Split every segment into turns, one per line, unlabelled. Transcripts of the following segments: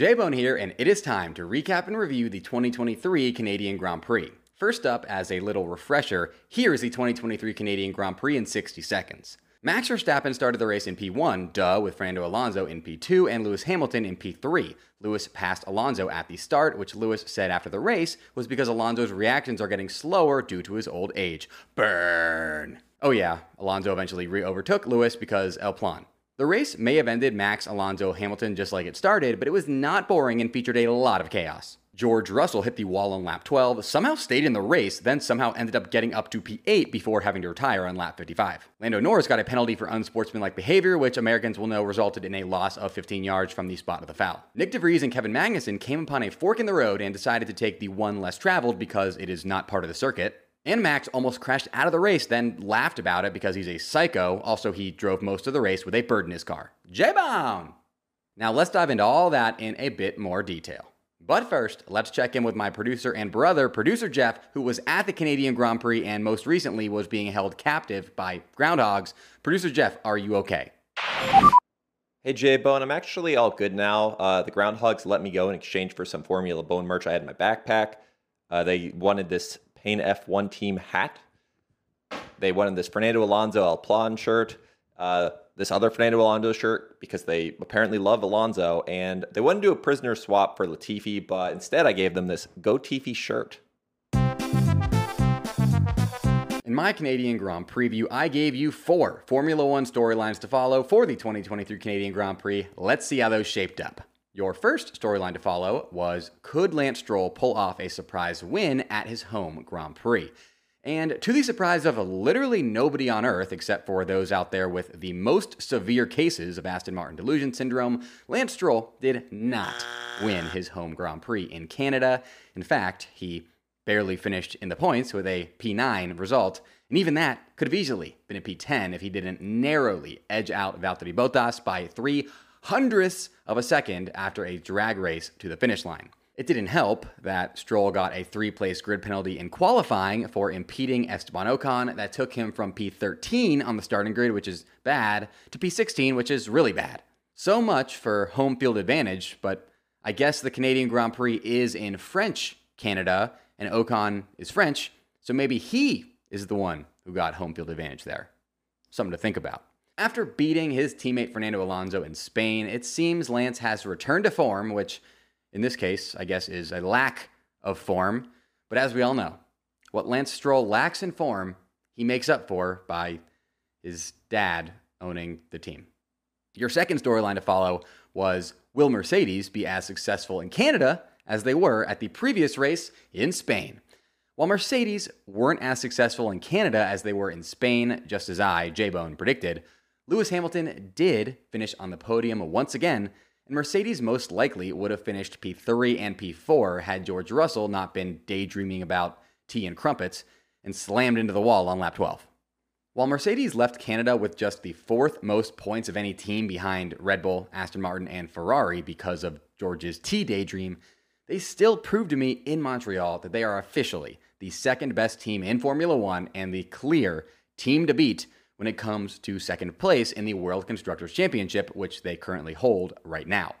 J-Bone here, and it is time to recap and review the 2023 Canadian Grand Prix. First up, as a little refresher, here is the 2023 Canadian Grand Prix in 60 seconds. Max Verstappen started the race in P1, duh, with Fernando Alonso in P2 and Lewis Hamilton in P3. Lewis passed Alonso at the start, which Lewis said after the race was because Alonso's reactions are getting slower due to his old age. Burn! Oh yeah, Alonso eventually re-overtook Lewis because El Plan. The race may have ended Max Alonso Hamilton just like it started, but it was not boring and featured a lot of chaos. George Russell hit the wall on lap 12, somehow stayed in the race, then somehow ended up getting up to P8 before having to retire on lap 55. Lando Norris got a penalty for unsportsmanlike behavior, which Americans will know resulted in a loss of 15 yards from the spot of the foul. Nyck de Vries and Kevin Magnussen came upon a fork in the road and decided to take the one less traveled because it is not part of the circuit. And Max almost crashed out of the race, then laughed about it because he's a psycho. Also, he drove most of the race with a bird in his car. J Bone! Now, let's dive into all that in a bit more detail. But first, let's check in with my producer and brother, producer Jeff, who was at the Canadian Grand Prix and most recently was being held captive by groundhogs. Producer Jeff, are you okay?
Hey J Bone, I'm actually all good now. Uh, the groundhogs let me go in exchange for some Formula Bone merch I had in my backpack. Uh, they wanted this Payne F1 team hat. They won in this Fernando Alonso El Plan shirt, uh, this other Fernando Alonso shirt, because they apparently love Alonso. And they wouldn't do a prisoner swap for Latifi, but instead I gave them this Go Tifi shirt.
In my Canadian Grand Prix preview, I gave you four Formula One storylines to follow for the 2023 Canadian Grand Prix. Let's see how those shaped up. Your first storyline to follow was Could Lance Stroll pull off a surprise win at his home Grand Prix? And to the surprise of literally nobody on earth, except for those out there with the most severe cases of Aston Martin delusion syndrome, Lance Stroll did not win his home Grand Prix in Canada. In fact, he barely finished in the points with a P9 result, and even that could have easily been a P10 if he didn't narrowly edge out Valtteri Bottas by three hundredths of a second after a drag race to the finish line. It didn't help that Stroll got a three place grid penalty in qualifying for impeding Esteban Ocon. That took him from P13 on the starting grid, which is bad, to P16, which is really bad. So much for home field advantage, but I guess the Canadian Grand Prix is in French Canada, and Ocon is French, so maybe he is the one who got home field advantage there. Something to think about. After beating his teammate Fernando Alonso in Spain, it seems Lance has returned to form, which in this case, I guess, is a lack of form. But as we all know, what Lance Stroll lacks in form, he makes up for by his dad owning the team. Your second storyline to follow was Will Mercedes be as successful in Canada as they were at the previous race in Spain? While Mercedes weren't as successful in Canada as they were in Spain, just as I, J Bone, predicted, Lewis Hamilton did finish on the podium once again, and Mercedes most likely would have finished P3 and P4 had George Russell not been daydreaming about tea and crumpets and slammed into the wall on lap 12. While Mercedes left Canada with just the fourth most points of any team behind Red Bull, Aston Martin, and Ferrari because of George's tea daydream, they still proved to me in Montreal that they are officially the second best team in Formula One and the clear team to beat when it comes to second place in the World Constructors' Championship, which they currently hold right now.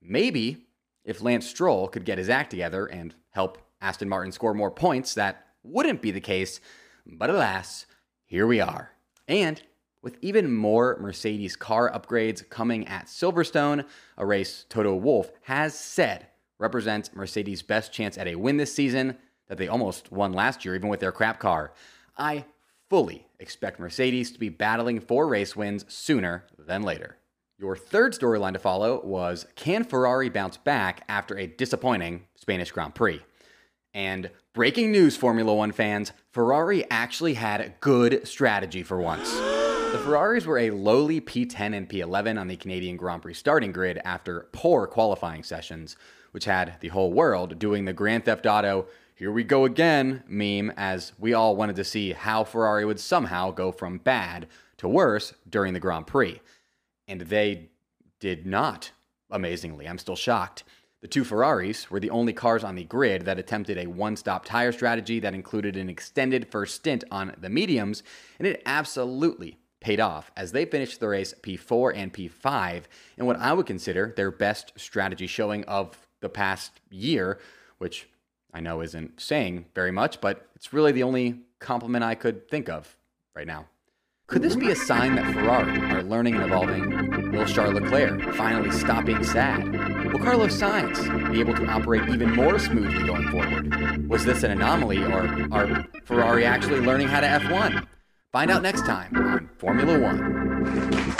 Maybe if Lance Stroll could get his act together and help Aston Martin score more points, that wouldn't be the case, but alas, here we are. And with even more Mercedes car upgrades coming at Silverstone, a race Toto Wolff has said represents Mercedes' best chance at a win this season that they almost won last year, even with their crap car. I fully expect Mercedes to be battling for race wins sooner than later. Your third storyline to follow was Can Ferrari bounce back after a disappointing Spanish Grand Prix? And breaking news, Formula One fans, Ferrari actually had good strategy for once. The Ferraris were a lowly P10 and P11 on the Canadian Grand Prix starting grid after poor qualifying sessions, which had the whole world doing the Grand Theft Auto here we go again meme as we all wanted to see how Ferrari would somehow go from bad to worse during the Grand Prix. And they did not, amazingly. I'm still shocked. The two Ferraris were the only cars on the grid that attempted a one stop tire strategy that included an extended first stint on the mediums, and it absolutely paid off as they finished the race P4 and P5 in what I would consider their best strategy showing of the past year, which I know isn't saying very much, but it's really the only compliment I could think of right now. Could this be a sign that Ferrari are learning and evolving? Will Charles Leclerc finally stop being sad? Will Carlos Sainz be able to operate even more smoothly going forward? Was this an anomaly, or are Ferrari actually learning how to F1? Find out next time on Formula One.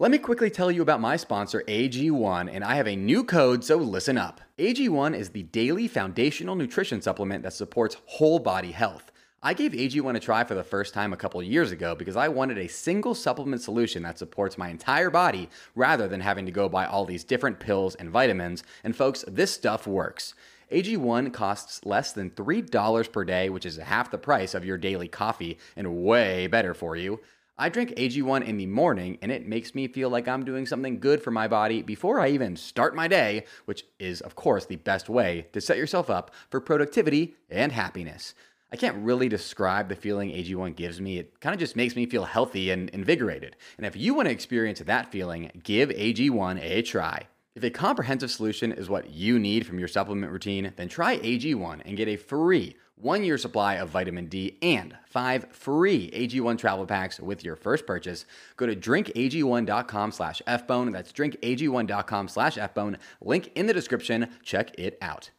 Let me quickly tell you about my sponsor, AG1, and I have a new code, so listen up. AG1 is the daily foundational nutrition supplement that supports whole body health. I gave AG1 a try for the first time a couple years ago because I wanted a single supplement solution that supports my entire body rather than having to go buy all these different pills and vitamins. And folks, this stuff works. AG1 costs less than $3 per day, which is half the price of your daily coffee and way better for you. I drink AG1 in the morning and it makes me feel like I'm doing something good for my body before I even start my day, which is, of course, the best way to set yourself up for productivity and happiness. I can't really describe the feeling AG1 gives me. It kind of just makes me feel healthy and invigorated. And if you want to experience that feeling, give AG1 a try. If a comprehensive solution is what you need from your supplement routine, then try AG1 and get a free one year supply of vitamin D, and five free AG1 travel packs with your first purchase. Go to drinkag1.com slash fbone. That's drinkag1.com slash fbone. Link in the description. Check it out.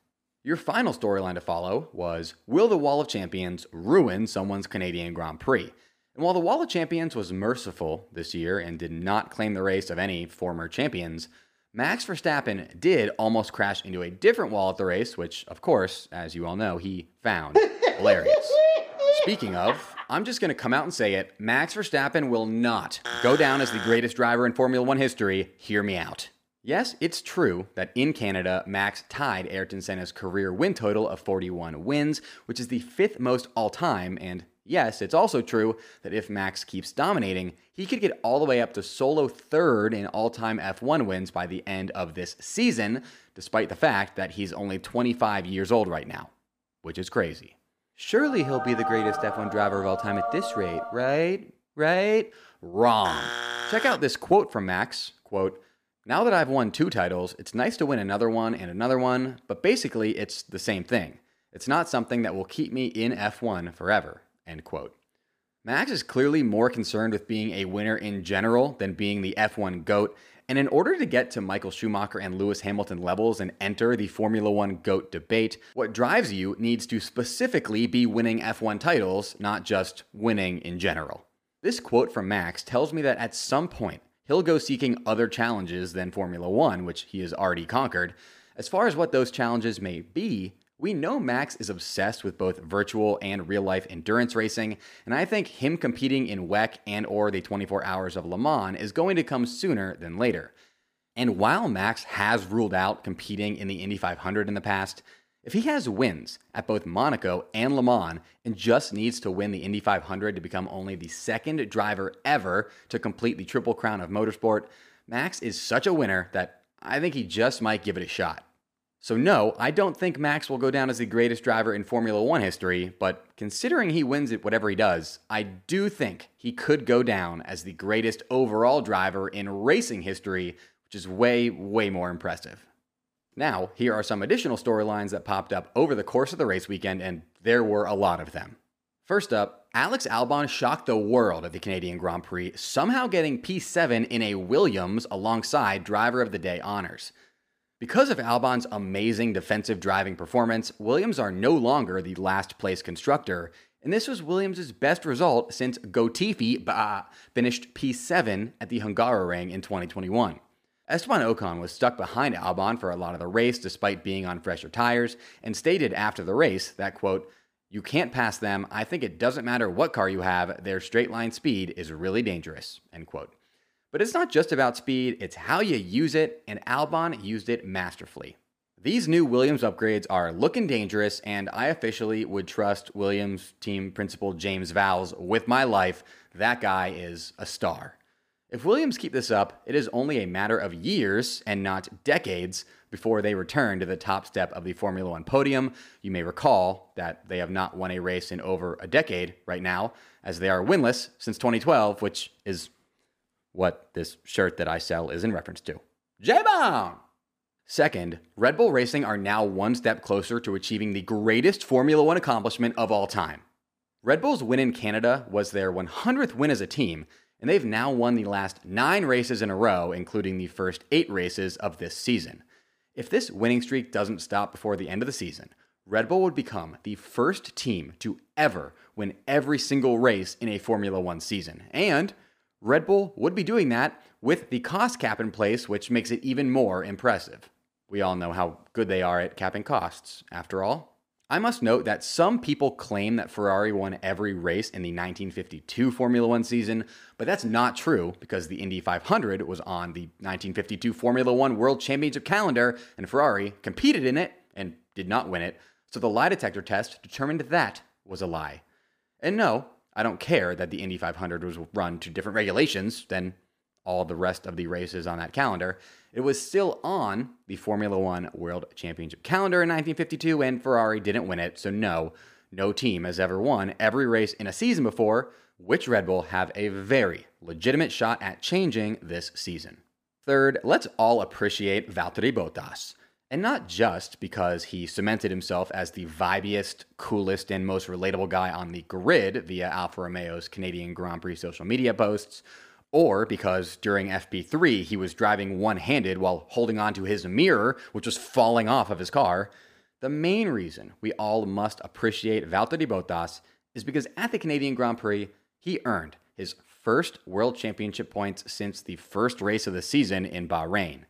Your final storyline to follow was Will the Wall of Champions ruin someone's Canadian Grand Prix? And while the Wall of Champions was merciful this year and did not claim the race of any former champions, Max Verstappen did almost crash into a different wall at the race, which, of course, as you all know, he found hilarious. Speaking of, I'm just going to come out and say it Max Verstappen will not go down as the greatest driver in Formula One history. Hear me out. Yes, it's true that in Canada, Max tied Ayrton Senna's career win total of 41 wins, which is the fifth most all time and Yes, it's also true that if Max keeps dominating, he could get all the way up to solo third in all time F1 wins by the end of this season, despite the fact that he's only 25 years old right now, which is crazy. Surely he'll be the greatest F1 driver of all time at this rate, right? Right? Wrong. Check out this quote from Max, quote, "Now that I've won two titles, it's nice to win another one and another one, but basically it's the same thing. It's not something that will keep me in F1 forever." End quote. Max is clearly more concerned with being a winner in general than being the F1 GOAT, and in order to get to Michael Schumacher and Lewis Hamilton levels and enter the Formula One GOAT debate, what drives you needs to specifically be winning F1 titles, not just winning in general. This quote from Max tells me that at some point, he'll go seeking other challenges than Formula One, which he has already conquered. As far as what those challenges may be, we know Max is obsessed with both virtual and real-life endurance racing, and I think him competing in WEC and or the 24 Hours of Le Mans is going to come sooner than later. And while Max has ruled out competing in the Indy 500 in the past, if he has wins at both Monaco and Le Mans and just needs to win the Indy 500 to become only the second driver ever to complete the Triple Crown of Motorsport, Max is such a winner that I think he just might give it a shot. So, no, I don't think Max will go down as the greatest driver in Formula One history, but considering he wins at whatever he does, I do think he could go down as the greatest overall driver in racing history, which is way, way more impressive. Now, here are some additional storylines that popped up over the course of the race weekend, and there were a lot of them. First up, Alex Albon shocked the world at the Canadian Grand Prix, somehow getting P7 in a Williams alongside Driver of the Day honors. Because of Albon's amazing defensive driving performance, Williams are no longer the last place constructor, and this was Williams' best result since Gotifi bah, finished P7 at the Hungaroring in 2021. Esteban Ocon was stuck behind Albon for a lot of the race despite being on fresher tires and stated after the race that quote, "You can't pass them. I think it doesn't matter what car you have. Their straight line speed is really dangerous." End quote. But it's not just about speed, it's how you use it, and Albon used it masterfully. These new Williams upgrades are looking dangerous, and I officially would trust Williams team principal James Vowles with my life. That guy is a star. If Williams keep this up, it is only a matter of years and not decades before they return to the top step of the Formula One podium. You may recall that they have not won a race in over a decade right now, as they are winless since 2012, which is what this shirt that I sell is in reference to. J Bone! Second, Red Bull Racing are now one step closer to achieving the greatest Formula One accomplishment of all time. Red Bull's win in Canada was their 100th win as a team, and they've now won the last nine races in a row, including the first eight races of this season. If this winning streak doesn't stop before the end of the season, Red Bull would become the first team to ever win every single race in a Formula One season. And Red Bull would be doing that with the cost cap in place, which makes it even more impressive. We all know how good they are at capping costs, after all. I must note that some people claim that Ferrari won every race in the 1952 Formula One season, but that's not true because the Indy 500 was on the 1952 Formula One World Championship calendar and Ferrari competed in it and did not win it, so the lie detector test determined that was a lie. And no, I don't care that the Indy 500 was run to different regulations than all the rest of the races on that calendar. It was still on the Formula One World Championship calendar in 1952, and Ferrari didn't win it, so no, no team has ever won every race in a season before, which Red Bull have a very legitimate shot at changing this season. Third, let's all appreciate Valtteri Bottas. And not just because he cemented himself as the vibiest, coolest, and most relatable guy on the grid via Alfa Romeo's Canadian Grand Prix social media posts, or because during FP3 he was driving one handed while holding onto his mirror, which was falling off of his car. The main reason we all must appreciate Valtteri Bottas is because at the Canadian Grand Prix, he earned his first World Championship points since the first race of the season in Bahrain.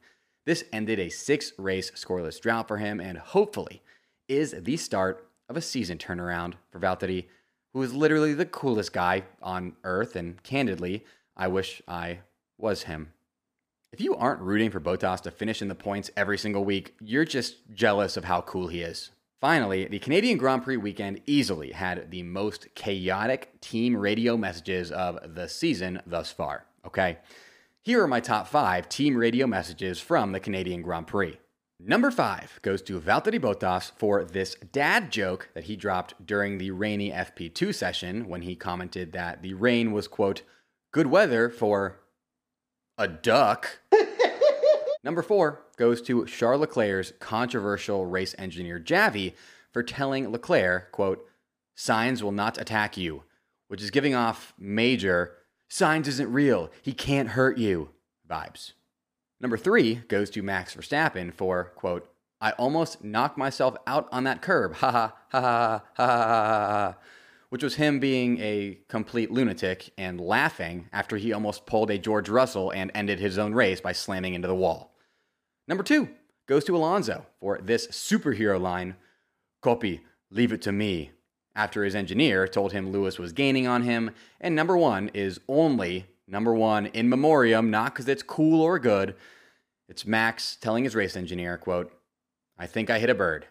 This ended a six race scoreless drought for him and hopefully is the start of a season turnaround for Valtteri, who is literally the coolest guy on earth. And candidly, I wish I was him. If you aren't rooting for Bottas to finish in the points every single week, you're just jealous of how cool he is. Finally, the Canadian Grand Prix weekend easily had the most chaotic team radio messages of the season thus far. Okay. Here are my top five team radio messages from the Canadian Grand Prix. Number five goes to Valtteri Bottas for this dad joke that he dropped during the rainy FP2 session when he commented that the rain was, quote, good weather for a duck. Number four goes to Charles Leclerc's controversial race engineer Javi for telling Leclerc, quote, Sainz will not attack you, which is giving off major Sainz isn't real, he can't hurt you vibes. Number three goes to Max Verstappen for, quote, I almost knocked myself out on that curb. Ha ha ha ha ha ha. Which was him being a complete lunatic and laughing after he almost pulled a George Russell and ended his own race by slamming into the wall. Number two goes to Alonso for this superhero line Copy, leave it to me after his engineer told him Lewis was gaining on him. And number one is only number one in memoriam, not because it's cool or good. It's Max telling his race engineer, quote, I think I hit a bird.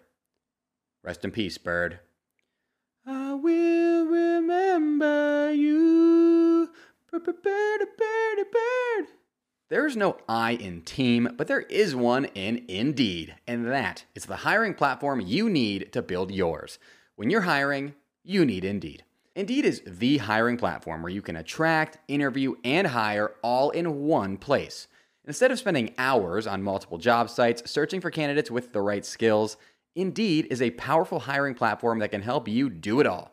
Rest in peace, bird. I will remember you. Bird, bird, bird, bird. There's no I in team, but there is one in Indeed, and that is the hiring platform you need to build yours. When you're hiring, you need Indeed. Indeed is the hiring platform where you can attract, interview, and hire all in one place. Instead of spending hours on multiple job sites searching for candidates with the right skills, Indeed is a powerful hiring platform that can help you do it all.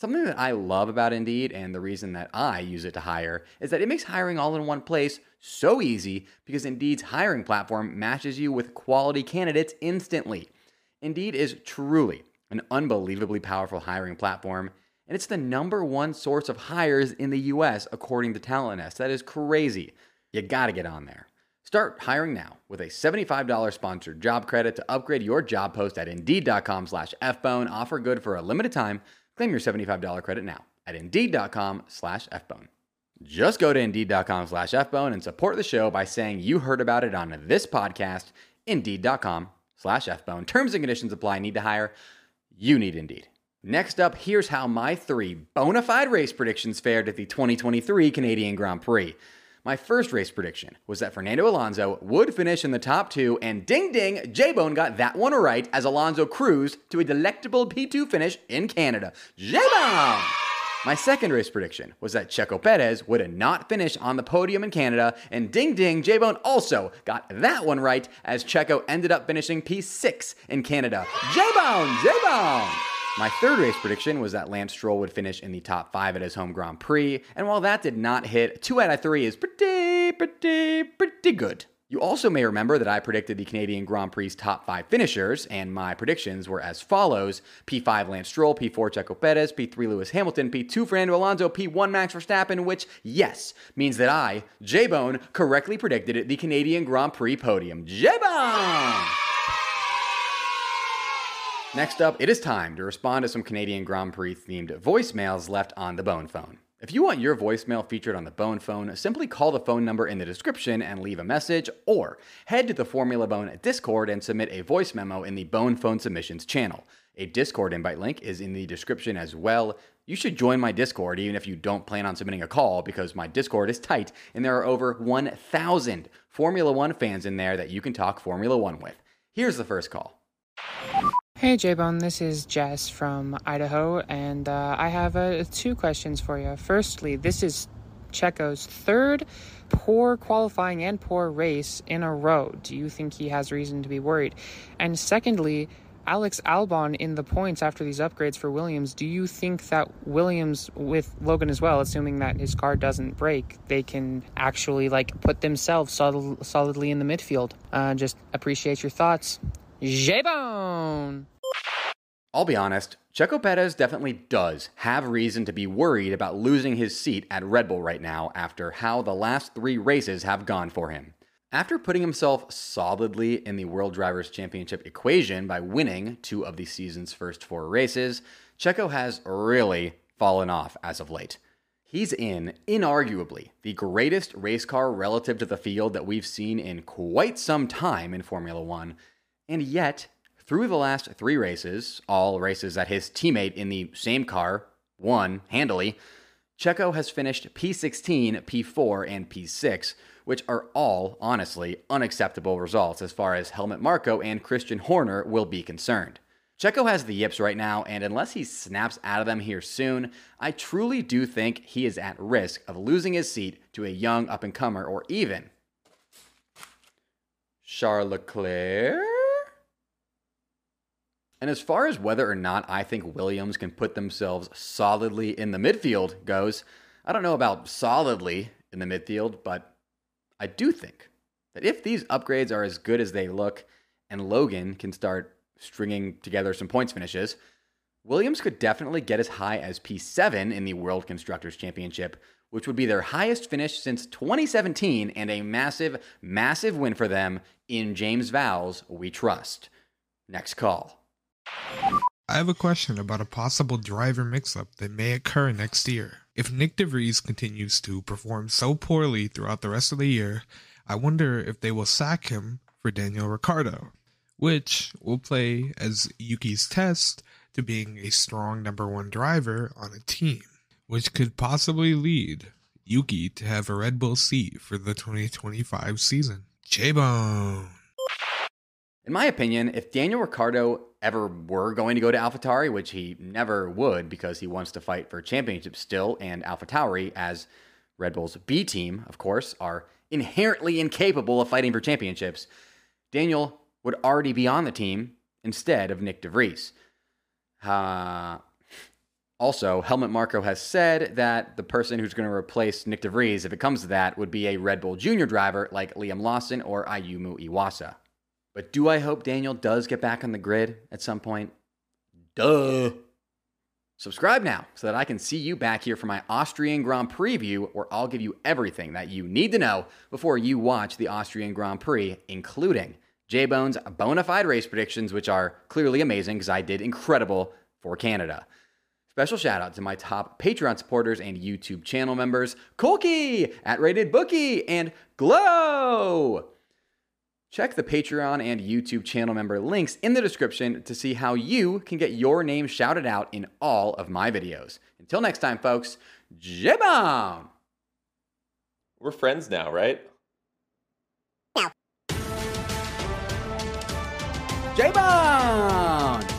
Something that I love about Indeed and the reason that I use it to hire is that it makes hiring all in one place so easy because Indeed's hiring platform matches you with quality candidates instantly. Indeed is truly an unbelievably powerful hiring platform. And it's the number one source of hires in the US, according to Talent That is crazy. You gotta get on there. Start hiring now with a $75 sponsored job credit to upgrade your job post at indeed.com slash FBone. Offer good for a limited time. Claim your $75 credit now at indeed.com slash FBone. Just go to indeed.com slash FBone and support the show by saying you heard about it on this podcast, indeed.com slash FBone. Terms and conditions apply. Need to hire you need Indeed. Next up, here's how my three bona fide race predictions fared at the 2023 Canadian Grand Prix. My first race prediction was that Fernando Alonso would finish in the top two, and ding ding, J Bone got that one right as Alonso cruised to a delectable P2 finish in Canada. J Bone! My second race prediction was that Checo Perez would not finish on the podium in Canada, and ding ding, J Bone also got that one right as Checo ended up finishing P6 in Canada. J Bone, J Bone! My third race prediction was that Lance Stroll would finish in the top five at his home Grand Prix, and while that did not hit, two out of three is pretty, pretty, pretty good. You also may remember that I predicted the Canadian Grand Prix's top five finishers, and my predictions were as follows P5 Lance Stroll, P4 Checo Perez, P3 Lewis Hamilton, P2 Fernando Alonso, P1 Max Verstappen, which, yes, means that I, J Bone, correctly predicted the Canadian Grand Prix podium. J Bone! Next up, it is time to respond to some Canadian Grand Prix themed voicemails left on the Bone phone. If you want your voicemail featured on the Bone Phone, simply call the phone number in the description and leave a message, or head to the Formula Bone Discord and submit a voice memo in the Bone Phone Submissions channel. A Discord invite link is in the description as well. You should join my Discord even if you don't plan on submitting a call because my Discord is tight and there are over 1,000 Formula One fans in there that you can talk Formula One with. Here's the first call.
Hey J-Bone, this is Jess from Idaho, and uh, I have uh, two questions for you. Firstly, this is Checo's third poor qualifying and poor race in a row. Do you think he has reason to be worried? And secondly, Alex Albon in the points after these upgrades for Williams, do you think that Williams with Logan as well, assuming that his car doesn't break, they can actually like put themselves sol- solidly in the midfield? Uh, just appreciate your thoughts. J-Bone!
I'll be honest, Checo Perez definitely does have reason to be worried about losing his seat at Red Bull right now after how the last three races have gone for him. After putting himself solidly in the World Drivers' Championship equation by winning two of the season's first four races, Checo has really fallen off as of late. He's in, inarguably, the greatest race car relative to the field that we've seen in quite some time in Formula One, and yet through the last three races, all races that his teammate in the same car won handily, Checo has finished P16, P4, and P6, which are all, honestly, unacceptable results as far as Helmut Marko and Christian Horner will be concerned. Checo has the yips right now, and unless he snaps out of them here soon, I truly do think he is at risk of losing his seat to a young up and comer or even Charles Leclerc? And as far as whether or not I think Williams can put themselves solidly in the midfield goes, I don't know about solidly in the midfield, but I do think that if these upgrades are as good as they look and Logan can start stringing together some points finishes, Williams could definitely get as high as P7 in the World Constructors Championship, which would be their highest finish since 2017 and a massive, massive win for them in James Vowles, we trust. Next call.
I have a question about a possible driver mix-up that may occur next year. If Nyck de Vries continues to perform so poorly throughout the rest of the year, I wonder if they will sack him for Daniel Ricciardo, which will play as Yuki's test to being a strong number one driver on a team, which could possibly lead Yuki to have a Red Bull seat for the 2025 season. J-Bone!
In my opinion, if Daniel Ricciardo ever were going to go to AlphaTauri, which he never would because he wants to fight for championships still, and AlphaTauri, as Red Bull's B team, of course, are inherently incapable of fighting for championships, Daniel would already be on the team instead of Nyck de Vries. Uh, also, Helmut Marko has said that the person who's going to replace Nyck de Vries, if it comes to that, would be a Red Bull junior driver like Liam Lawson or Ayumu Iwasa. But do I hope Daniel does get back on the grid at some point? Duh. Subscribe now so that I can see you back here for my Austrian Grand Prix view, where I'll give you everything that you need to know before you watch the Austrian Grand Prix, including J Bone's bona fide race predictions, which are clearly amazing because I did incredible for Canada. Special shout out to my top Patreon supporters and YouTube channel members, Colkey at Rated Bookie and Glow. Check the Patreon and YouTube channel member links in the description to see how you can get your name shouted out in all of my videos. Until next time, folks, J Bone!
We're friends now, right?
J Bone!